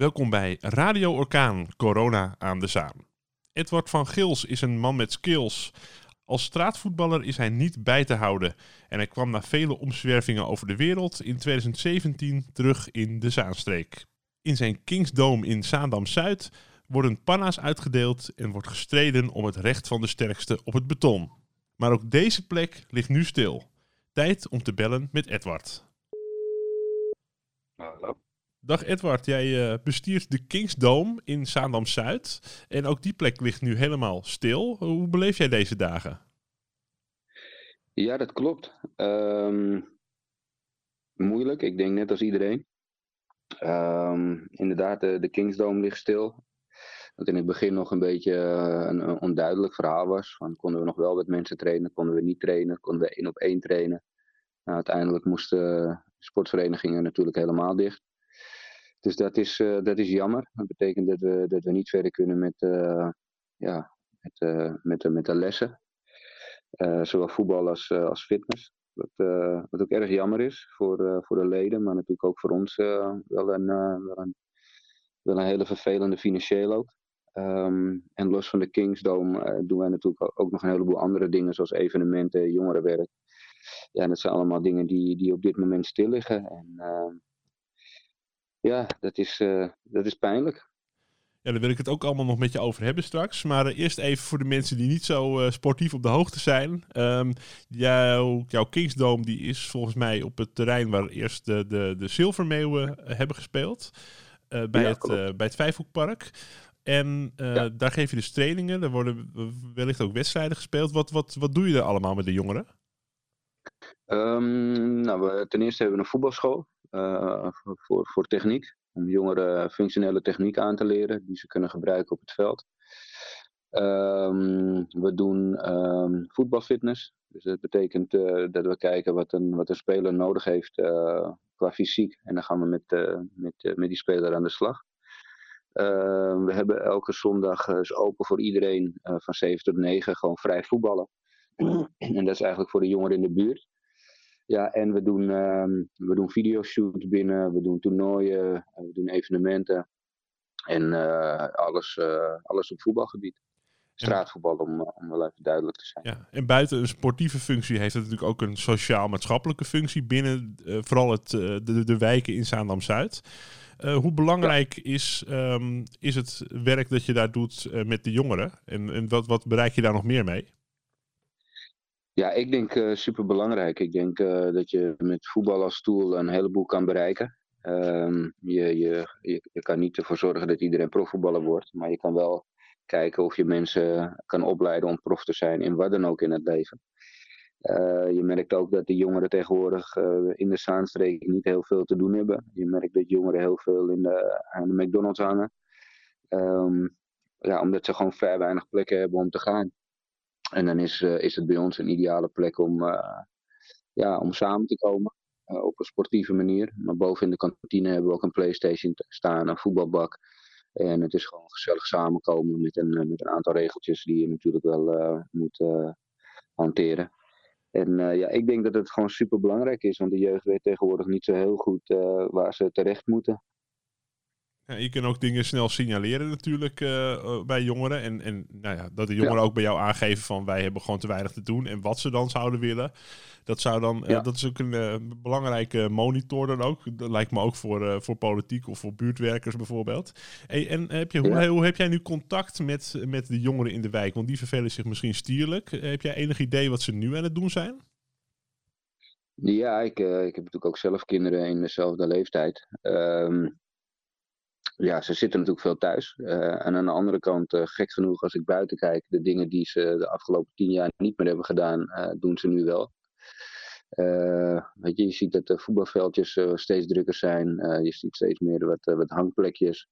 Welkom bij Radio Orkaan Corona aan de Zaan. Edward van Gils is een man met skills. Als straatvoetballer is hij niet bij te houden en hij kwam na vele omzwervingen over de wereld in 2017 terug in de Zaanstreek. In zijn Kingsdome in Zaandam-Zuid worden panna's uitgedeeld en wordt gestreden om het recht van de sterkste op het beton. Maar ook deze plek ligt nu stil. Tijd om te bellen met Edward. Hallo. Dag Edward, jij uh, bestiert de Kingsdome in Zaandam-Zuid. En ook die plek ligt nu helemaal stil. Hoe beleef jij deze dagen? Ja, dat klopt. Um, moeilijk, ik denk net als iedereen. Um, inderdaad, de, Kingsdome ligt stil. Wat in het begin nog een beetje een, een, onduidelijk verhaal was. Van, konden we nog wel met mensen trainen, konden we niet trainen, konden we één op één trainen. Nou, uiteindelijk moesten sportverenigingen natuurlijk helemaal dicht. Dus dat is, uh, dat is jammer. Dat betekent dat we, dat we niet verder kunnen met, uh, ja, met, uh, met, met de lessen. zowel voetbal als, als fitness. Wat, wat ook erg jammer is voor, voor de leden, maar natuurlijk ook voor ons wel, een, wel, een, wel een hele vervelende financieel ook. Um, en los van de Kingsdome doen wij natuurlijk ook nog een heleboel andere dingen, zoals evenementen, jongerenwerk. Ja, dat zijn allemaal dingen die, die op dit moment stil liggen. En ehm, ja, dat is, uh, dat is pijnlijk. Ja, daar wil ik het ook allemaal nog met je over hebben straks. Maar uh, eerst even voor de mensen die niet zo uh, sportief op de hoogte zijn. Um, jouw, jouw Kingsdome die is volgens mij op het terrein waar eerst de, de, de Zilvermeeuwen hebben gespeeld. bij, ja, het, bij het Vijfhoekpark. En ja. daar geef je dus trainingen. Er worden wellicht ook wedstrijden gespeeld. Wat, wat, wat doe je er allemaal met de jongeren? Um, nou, we, ten eerste hebben we een voetbalschool voor, voor techniek. Om jongeren functionele techniek aan te leren die ze kunnen gebruiken op het veld. Um, we doen um, voetbalfitness. Dus dat betekent uh, dat we kijken wat een, wat een speler nodig heeft uh, qua fysiek. En dan gaan we met, met, met die speler aan de slag. we hebben elke zondag is open voor iedereen van 7 tot 9 gewoon vrij voetballen. en dat is eigenlijk voor de jongeren in de buurt. Ja, en we doen, um, we doen videoshoots binnen, we doen toernooien, we doen evenementen. En uh, alles, uh, alles op voetbalgebied. Straatvoetbal, om, om wel even duidelijk te zijn. Ja, en buiten een sportieve functie heeft het natuurlijk ook een sociaal-maatschappelijke functie binnen uh, vooral het, de, de wijken in Zaandam-Zuid. hoe belangrijk ja. is, um, is het werk dat je daar doet met de jongeren? En, en wat, wat bereik je daar nog meer mee? Ja, ik denk uh, super belangrijk. Ik denk uh, dat je met voetbal als tool een heleboel kan bereiken. Um, je, je, je, kan niet ervoor zorgen dat iedereen profvoetballer wordt, maar je kan wel kijken of je mensen kan opleiden om prof te zijn in wat dan ook in het leven. Uh, je merkt ook dat de jongeren tegenwoordig in de Zaanstreek niet heel veel te doen hebben. Je merkt dat jongeren heel veel in de, aan de McDonald's hangen. Um, ja, omdat ze gewoon vrij weinig plekken hebben om te gaan. En dan is, uh, is het bij ons een ideale plek om, uh, ja, om samen te komen. Uh, op een sportieve manier. Maar boven in de kantine hebben we ook een Playstation staan, een voetbalbak. En het is gewoon gezellig samenkomen met een, met een aantal regeltjes die je natuurlijk wel moet hanteren. En ja, ik denk dat het gewoon super belangrijk is, want de jeugd weet tegenwoordig niet zo heel goed waar ze terecht moeten. Ja, je kunt ook dingen snel signaleren natuurlijk uh, bij jongeren. En, en nou ja, dat de jongeren ja. ook bij jou aangeven van wij hebben gewoon te weinig te doen. En wat ze dan zouden willen. Dat, zou dan, ja. uh, dat is ook een uh, belangrijke monitor dan ook. Dat lijkt me ook voor, voor politiek of voor buurtwerkers bijvoorbeeld. Hey, en heb je, hoe, hoe, heb jij nu contact met, met de jongeren in de wijk? Want die vervelen zich misschien stierlijk. Heb jij enig idee wat ze nu aan het doen zijn? Ja, ik, ik heb natuurlijk ook zelf kinderen in dezelfde leeftijd. Um, ja, ze zitten natuurlijk veel thuis. Uh, en aan de andere kant, uh, gek genoeg, als ik buiten kijk, de dingen die ze de afgelopen tien jaar niet meer hebben gedaan, uh, doen ze nu wel. weet je, je ziet dat de voetbalveldjes steeds drukker zijn. je ziet steeds meer wat, wat hangplekjes.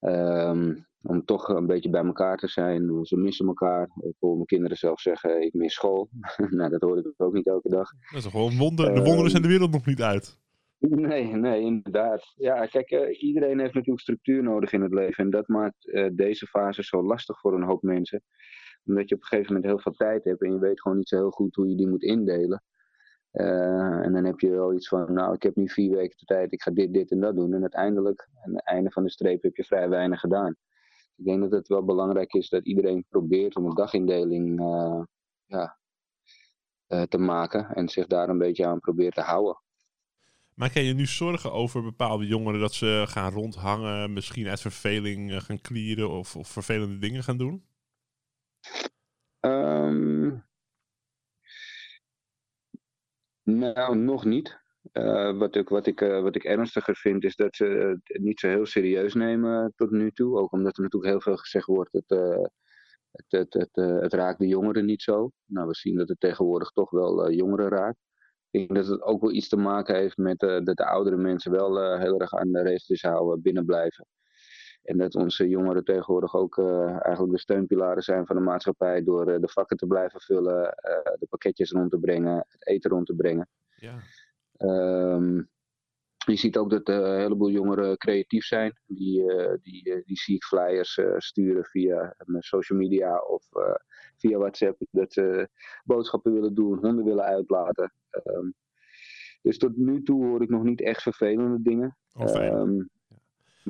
Um, om toch een beetje bij elkaar te zijn. Ze missen elkaar. Ik hoor mijn kinderen zelf zeggen, ik mis school. nou, dat hoor ik ook niet elke dag. Dat is gewoon wonder. De wonderen zijn de wereld nog niet uit. Nee, nee, inderdaad. Ja, kijk, uh, iedereen heeft natuurlijk structuur nodig in het leven. En dat maakt uh, deze fase zo lastig voor een hoop mensen. Omdat je op een gegeven moment heel veel tijd hebt en je weet gewoon niet zo heel goed hoe je die moet indelen. en dan heb je wel iets van, nou, ik heb nu vier weken de tijd, ik ga dit, dit en dat doen. En uiteindelijk, aan het einde van de streep, heb je vrij weinig gedaan. Ik denk dat het wel belangrijk is dat iedereen probeert om een dagindeling ja, te maken en zich daar een beetje aan probeert te houden. Maak jij je nu zorgen over bepaalde jongeren dat ze gaan rondhangen, misschien uit verveling eh, gaan klieren of, of vervelende dingen gaan doen? Um, nou, nog niet. Uh, wat, ik, wat, ik, uh, wat ik ernstiger vind is dat ze het niet zo heel serieus nemen tot nu toe. Ook omdat er natuurlijk heel veel gezegd wordt dat het, het, het, het, raakt de jongeren niet zo. Nou, we zien dat het tegenwoordig toch wel jongeren raakt. Ik denk dat het ook wel iets te maken heeft met uh, dat de oudere mensen wel uh, heel erg aan de regels houden, binnen blijven. En dat onze jongeren tegenwoordig ook uh, eigenlijk de steunpilaren zijn van de maatschappij door de vakken te blijven vullen, de pakketjes rond te brengen, het eten rond te brengen. Ja. Um, je ziet ook dat een heleboel jongeren creatief zijn. Die, die, die zie ik flyers sturen via social media of via WhatsApp. Dat ze boodschappen willen doen, honden willen uitlaten. Um, dus tot nu toe hoor ik nog niet echt vervelende dingen. Oh,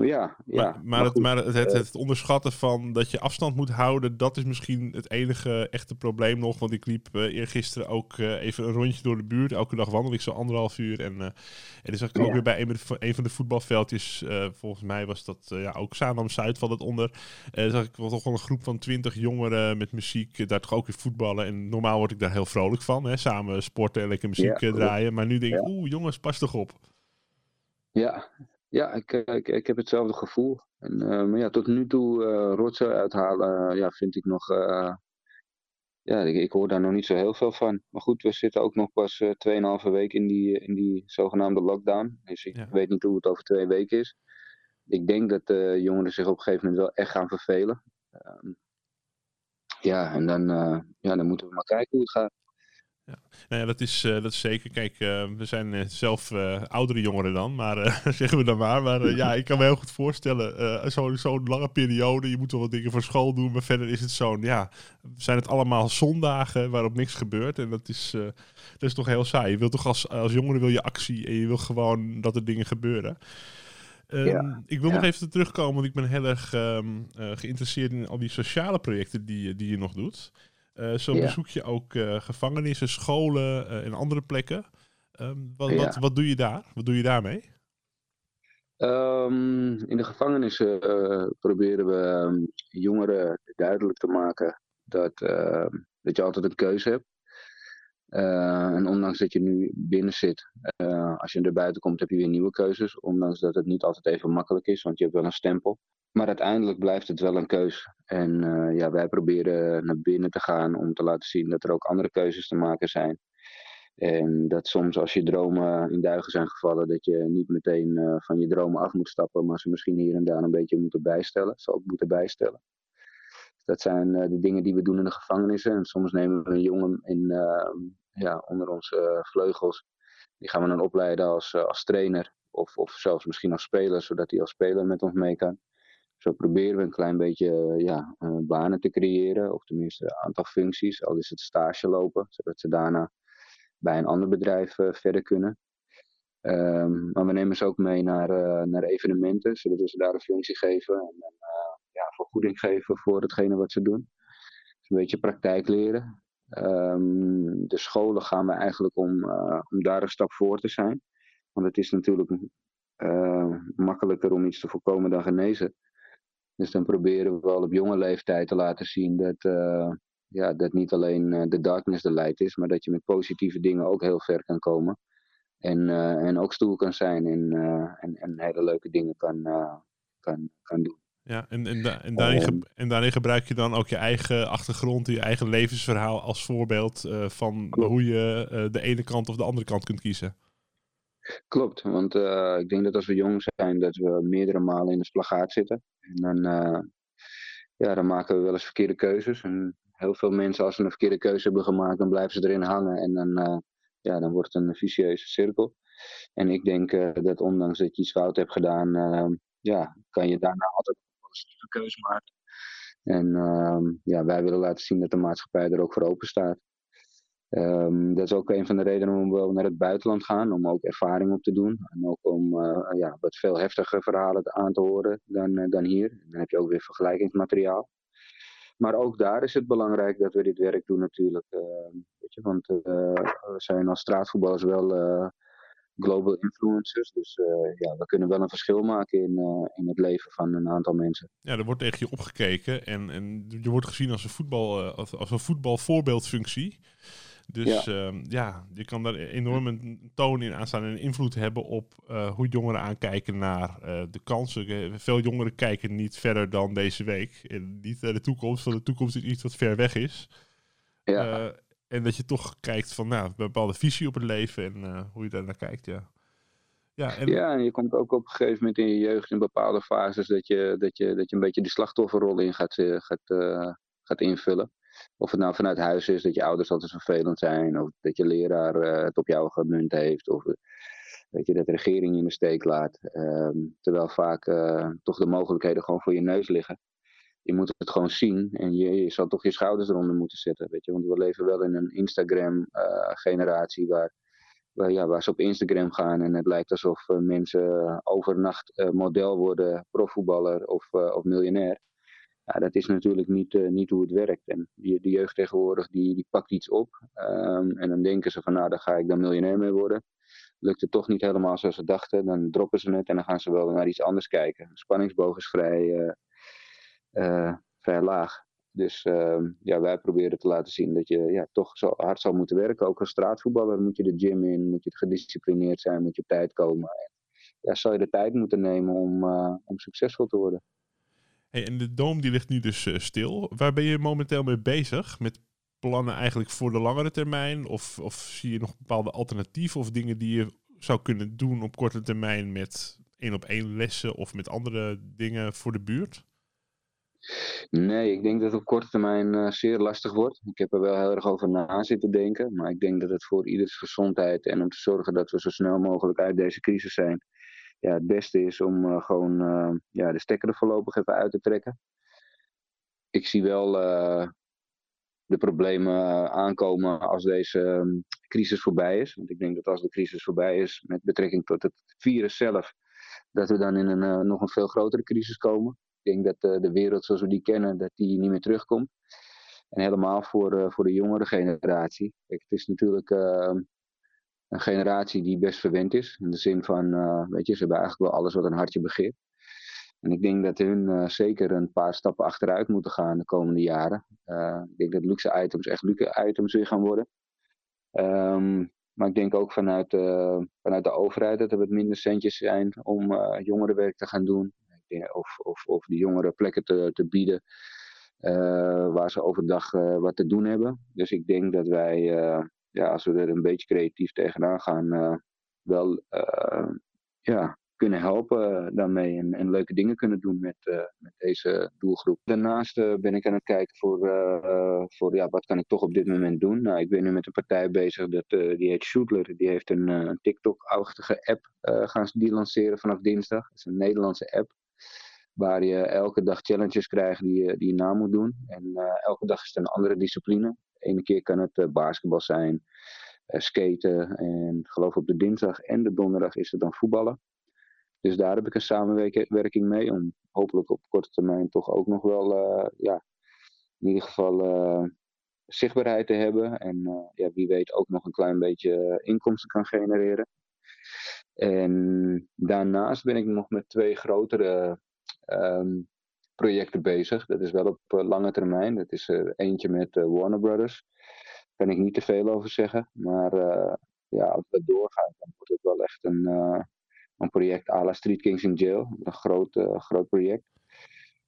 ja, ja. Maar, maar, het, maar het, het, het, onderschatten van dat je afstand moet houden, dat is misschien het enige echte probleem nog. Want ik liep uh, eergisteren ook uh, even een rondje door de buurt. Elke dag wandel ik zo anderhalf uur. En, uh, en dan zag ik ook weer bij een, een, van de voetbalveldjes, volgens mij was dat ja, ook Zaandam-Zuid van het onder. Zag ik wel toch wel een groep van twintig jongeren met muziek, daar toch ook weer voetballen. En normaal word ik daar heel vrolijk van, hè? samen sporten en lekker muziek draaien. Maar nu denk ik, oeh jongens, pas toch op. Ja, ja, ik, eh, ik, ik heb hetzelfde gevoel. En, uh, maar ja, tot nu toe uh, rotzooi uithalen, ja, vind ik nog. ja, ik, ik, hoor daar nog niet zo heel veel van. Maar goed, we zitten ook nog pas 2,5 week in die, in die zogenaamde lockdown. Dus ik weet niet hoe het over twee weken is. Ik denk dat de jongeren zich op een gegeven moment wel echt gaan vervelen. Ehm, ja, en dan, ja, dan moeten we maar kijken hoe het gaat. Ja. Nou ja, dat is, uh, dat is zeker. Kijk, uh, we zijn uh, zelf oudere jongeren dan, maar zeggen we dan maar. Maar ja, ik kan me heel goed voorstellen, zo'n zo lange periode, je moet wel wat dingen voor school doen, maar verder is het zo'n, ja, zijn het allemaal zondagen waarop niks gebeurt. En dat is, dat is toch heel saai. Je wilt toch als, als jongere wil je actie en je wil gewoon dat er dingen gebeuren. Um, ja, ik wil nog even terugkomen, want ik ben heel erg um, geïnteresseerd in al die sociale projecten die, die je nog doet. Uh, zo bezoek je ook uh, gevangenissen, scholen en andere plekken. Um, wat, ja. wat, wat, doe je daar? Wat doe je daarmee? Um, in de gevangenissen proberen we um, jongeren duidelijk te maken dat, dat je altijd een keuze hebt. En ondanks dat je nu binnen zit, als je er buiten komt, heb je weer nieuwe keuzes. Ondanks dat het niet altijd even makkelijk is, want je hebt wel een stempel. Maar uiteindelijk blijft het wel een keus. En uh, ja, wij proberen naar binnen te gaan om te laten zien dat er ook andere keuzes te maken zijn. En dat soms als je dromen in duigen zijn gevallen, dat je niet meteen van je dromen af moet stappen, maar ze misschien hier en daar een beetje moeten bijstellen. Ze ook moeten bijstellen. Dat zijn uh, de dingen die we doen in de gevangenissen. En soms nemen we een jongen in, ja, onder onze vleugels. Die gaan we dan opleiden als, als trainer. Of, of zelfs misschien als speler, zodat hij als speler met ons mee kan. Zo proberen we een klein beetje eh, ja, eh, banen te creëren, of tenminste een aantal functies, al is het stage lopen, zodat ze daarna bij een ander bedrijf eh, verder kunnen. Um, maar we nemen ze ook mee naar, naar evenementen, zodat we ze daar een functie geven en ja, vergoeding geven voor hetgene wat ze doen. Een beetje praktijk leren. Um, de scholen gaan we eigenlijk om, uh, om daar een stap voor te zijn. Want het is natuurlijk makkelijker om iets te voorkomen dan genezen. Dus dan proberen we al op jonge leeftijd te laten zien dat, uh, ja, dat niet alleen de darkness de light is, maar dat je met positieve dingen ook heel ver kan komen. En, en ook stoel kan zijn en, en, en hele leuke dingen kan, kan, kan doen. Ja, en, en, da en, daarin en daarin gebruik je dan ook je eigen achtergrond, je eigen levensverhaal als voorbeeld van hoe je de ene kant of de andere kant kunt kiezen. Klopt, want uh, ik denk dat als we jong zijn, dat we meerdere malen in de splagaat zitten. En dan, ja, dan maken we wel eens verkeerde keuzes. En heel veel mensen, als ze een verkeerde keuze hebben gemaakt, dan blijven ze erin hangen. En dan, ja, dan wordt het een vicieuze cirkel. En ik denk dat ondanks dat je iets fout hebt gedaan, ja, kan je daarna altijd positieve keuze maken. En ja, wij willen laten zien dat de maatschappij er ook voor open staat. Ehm, dat is ook een van de redenen waarom we naar het buitenland gaan, om ook ervaring op te doen. En ook om ja, wat veel heftige verhalen aan te horen dan, dan hier. Dan heb je ook weer vergelijkingsmateriaal. Maar ook daar is het belangrijk dat we dit werk doen natuurlijk. weet je, want we zijn als straatvoetballers wel global influencers. Dus uh, ja, we kunnen wel een verschil maken in, uh, in het leven van een aantal mensen. Ja, er wordt tegen je opgekeken en, en je wordt gezien als een, voetbal, uh, als, als een voetbalvoorbeeldfunctie. Dus ja. Ehm, ja. je kan daar enorm een toon in aanstaan en invloed hebben op hoe jongeren aankijken naar de kansen. Veel jongeren kijken niet verder dan deze week. En niet naar de toekomst, want de toekomst is iets wat ver weg is. Ja. En dat je toch kijkt van nou, een bepaalde visie op het leven en uh, hoe je daar naar kijkt, ja. Ja en... je komt ook op een gegeven moment in je jeugd in bepaalde fases dat je, dat je, dat je een beetje die slachtofferrol in gaat, uh, gaat, uh, gaat invullen. Of het nou vanuit huis is dat je ouders altijd vervelend zijn, of dat je leraar het op jou gemunt heeft, of dat je dat de regering in de steek laat. Ehm, terwijl vaak toch de mogelijkheden gewoon voor je neus liggen je moet het gewoon zien en je, je zal toch je schouders eronder moeten zetten. Weet je? Want we leven wel in een Instagram-generatie eh, waar, waar, ja, waar ze op Instagram gaan en het lijkt alsof uh, mensen overnacht uh, model worden, profvoetballer of, of miljonair. Ja, dat is natuurlijk niet, niet hoe het werkt. En die, de jeugd tegenwoordig die, die pakt iets op um, en dan denken ze van nou, daar ga ik dan miljonair mee worden lukt het toch niet helemaal zoals ze dachten, dan droppen ze het en dan gaan ze wel naar iets anders kijken. De spanningsboog is vrij, vrij laag. Dus uh, ja, wij proberen te laten zien dat je ja, toch zo hard zal moeten werken. Ook als straatvoetballer moet je de gym in, moet je gedisciplineerd zijn, moet je op tijd komen. En, ja, zal je de tijd moeten nemen om, uh, om succesvol te worden. Hey, en de Doom die ligt nu dus uh, stil. Waar ben je momenteel mee bezig? Met plannen eigenlijk voor de langere termijn? Of, of zie je nog bepaalde alternatieven of dingen die je zou kunnen doen op korte termijn met één op één lessen of met andere dingen voor de buurt? Nee, ik denk dat het op korte termijn uh, zeer lastig wordt. Ik heb er wel heel erg over na zitten denken. Maar ik denk dat het voor ieders gezondheid en om te zorgen dat we zo snel mogelijk uit deze crisis zijn. Ja, het beste is om uh, gewoon uh, ja, de stekker er voorlopig even uit te trekken. Ik zie wel de problemen aankomen als deze um, crisis voorbij is. Want ik denk dat als de crisis voorbij is met betrekking tot het virus zelf, dat we dan in een nog een veel grotere crisis komen denk dat de, de wereld zoals we die kennen, dat die niet meer terugkomt. En helemaal voor, uh, voor de jongere generatie. Het is natuurlijk uh, een generatie die best verwend is. In de zin van, uh, weet je, ze hebben eigenlijk wel alles wat een hartje begeert. En ik denk dat hun zeker een paar stappen achteruit moeten gaan de komende jaren. ik denk dat luxe items echt luxe items weer gaan worden. Um, maar ik denk ook vanuit, vanuit de overheid dat er wat minder centjes zijn om jongerenwerk te gaan doen of, of, of de jongeren plekken te, te bieden uh, waar ze overdag uh, wat te doen hebben. Dus ik denk dat wij, uh, ja, als we er een beetje creatief tegenaan gaan, wel ja, kunnen helpen daarmee en, leuke dingen kunnen doen met, met deze doelgroep. Daarnaast ben ik aan het kijken voor, voor ja, wat kan ik toch op dit moment doen. Nou, ik ben nu met een partij bezig, dat, die heet Shootler. Die heeft een TikTok-achtige app gaan die lanceren vanaf dinsdag. Dat is een Nederlandse app. Waar je elke dag challenges krijgt die je, die je na moet doen. En uh, elke dag is het een andere discipline. Ene keer kan het uh, basketbal zijn, uh, skaten. En geloof op de dinsdag en de donderdag is het dan voetballen. Dus daar heb ik een samenwerking mee. Om hopelijk op korte termijn toch ook nog wel, ja, in ieder geval zichtbaarheid te hebben. En ja, wie weet ook nog een klein beetje inkomsten kan genereren. En daarnaast ben ik nog met twee grotere um, projecten bezig. Dat is wel op uh, lange termijn. Dat is uh, eentje met uh, Warner Brothers. Daar kan ik niet te veel over zeggen. Maar ja, als het doorgaat, dan wordt het wel echt een, een project à la Street Kings in Jail. Een groot, groot project.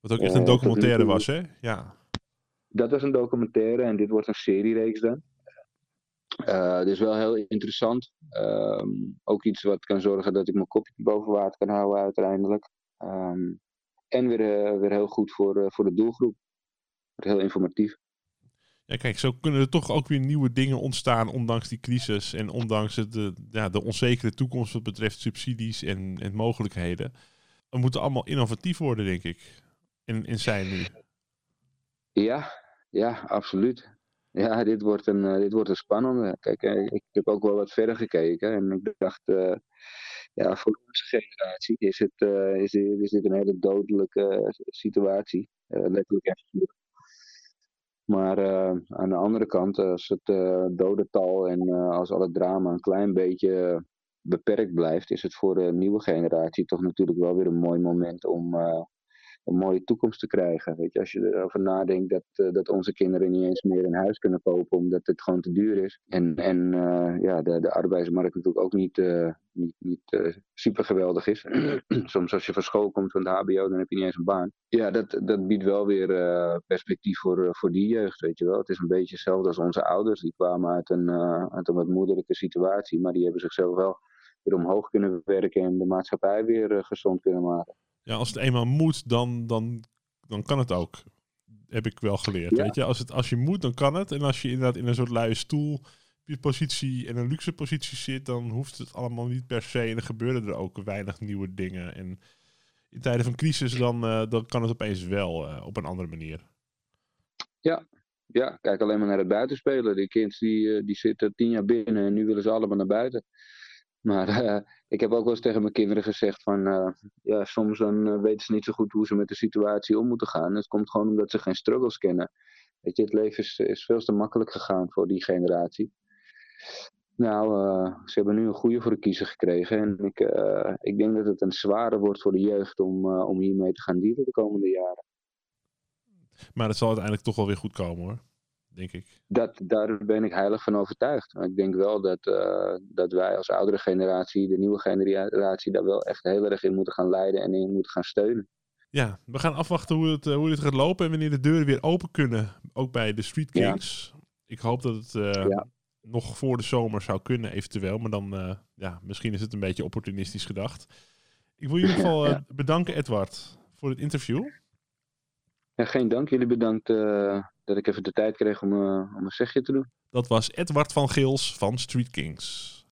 Wat ook echt een documentaire was, hè? Ja. Dat was een documentaire en dit wordt een seriereeks dan. Uh, dus wel heel interessant. Uh, ook iets wat kan zorgen dat ik mijn kopje boven water kan houden uiteindelijk. Um, en weer, uh, weer heel goed voor, uh, voor de doelgroep. Heel informatief. Ja, kijk, zo kunnen er toch ook weer nieuwe dingen ontstaan, ondanks die crisis en ondanks de, ja, de onzekere toekomst wat betreft subsidies en, en mogelijkheden. We moeten allemaal innovatief worden, denk ik. In, in zijn nu. Ja, ja, absoluut. Ja, dit wordt een, dit wordt een spannende. Kijk, ik heb ook wel wat verder gekeken en ik dacht, ja, voor onze generatie is, het, is, dit, is dit een hele dodelijke situatie. letterlijk en figuurlijk. Maar aan de andere kant, als het dodental en als al het drama een klein beetje beperkt blijft, is het voor de nieuwe generatie toch natuurlijk wel weer een mooi moment om een mooie toekomst te krijgen. Weet je, als je erover nadenkt dat, uh, dat onze kinderen niet eens meer een huis kunnen kopen omdat het gewoon te duur is. En, en uh, ja, de, de arbeidsmarkt natuurlijk ook niet, niet, niet super geweldig is. Soms als je van school komt van de HBO, dan heb je niet eens een baan. Ja, dat, dat biedt wel weer perspectief voor, voor die jeugd, weet je wel. Het is een beetje hetzelfde als onze ouders. Die kwamen uit een, uit een wat moeilijke situatie, maar die hebben zichzelf wel weer omhoog kunnen werken en de maatschappij weer uh, gezond kunnen maken. Ja, als het eenmaal moet, dan, dan, dan kan het ook. Heb ik wel geleerd. Weet je? Als, het, als je moet, dan kan het. En als je inderdaad in een soort luie stoel positie en een luxe positie zit, dan hoeft het allemaal niet per se. En er gebeuren er ook weinig nieuwe dingen. En in tijden van crisis, dan, uh, dan kan het opeens wel uh, op een andere manier. Ja, ja, kijk alleen maar naar het buitenspelen. Die kids die, die zitten tien jaar binnen en nu willen ze allemaal naar buiten. Maar uh, ik heb ook wel eens tegen mijn kinderen gezegd van, uh, ja, soms dan uh, weten ze niet zo goed hoe ze met de situatie om moeten gaan. Het komt gewoon omdat ze geen struggles kennen. Weet je, het leven is, is veel te makkelijk gegaan voor die generatie. Nou, ze hebben nu een goede voor de kiezer gekregen. En ik, ik denk dat het een zware wordt voor de jeugd om, om hiermee te gaan dealen de komende jaren. Maar het zal uiteindelijk toch wel weer goed komen hoor denk ik. Dat, daar ben ik heilig van overtuigd. Maar ik denk wel dat, uh, dat wij als oudere generatie, de nieuwe generatie, daar wel echt heel erg in moeten gaan leiden en in moeten gaan steunen. Ja, we gaan afwachten hoe het, eh, hoe het gaat lopen en wanneer de deuren weer open kunnen. Ook bij de Street Kings. Ja. Ik hoop dat het uh, ja. nog voor de zomer zou kunnen, eventueel. Maar dan, uh, ja, misschien is het een beetje opportunistisch gedacht. Ik wil in ieder geval ja. bedanken, Edward, voor het interview. Ja, geen dank. Jullie bedankt dat ik even de tijd kreeg om, uh, om een zegje te doen. Dat was Edward van Geels van Street Kings.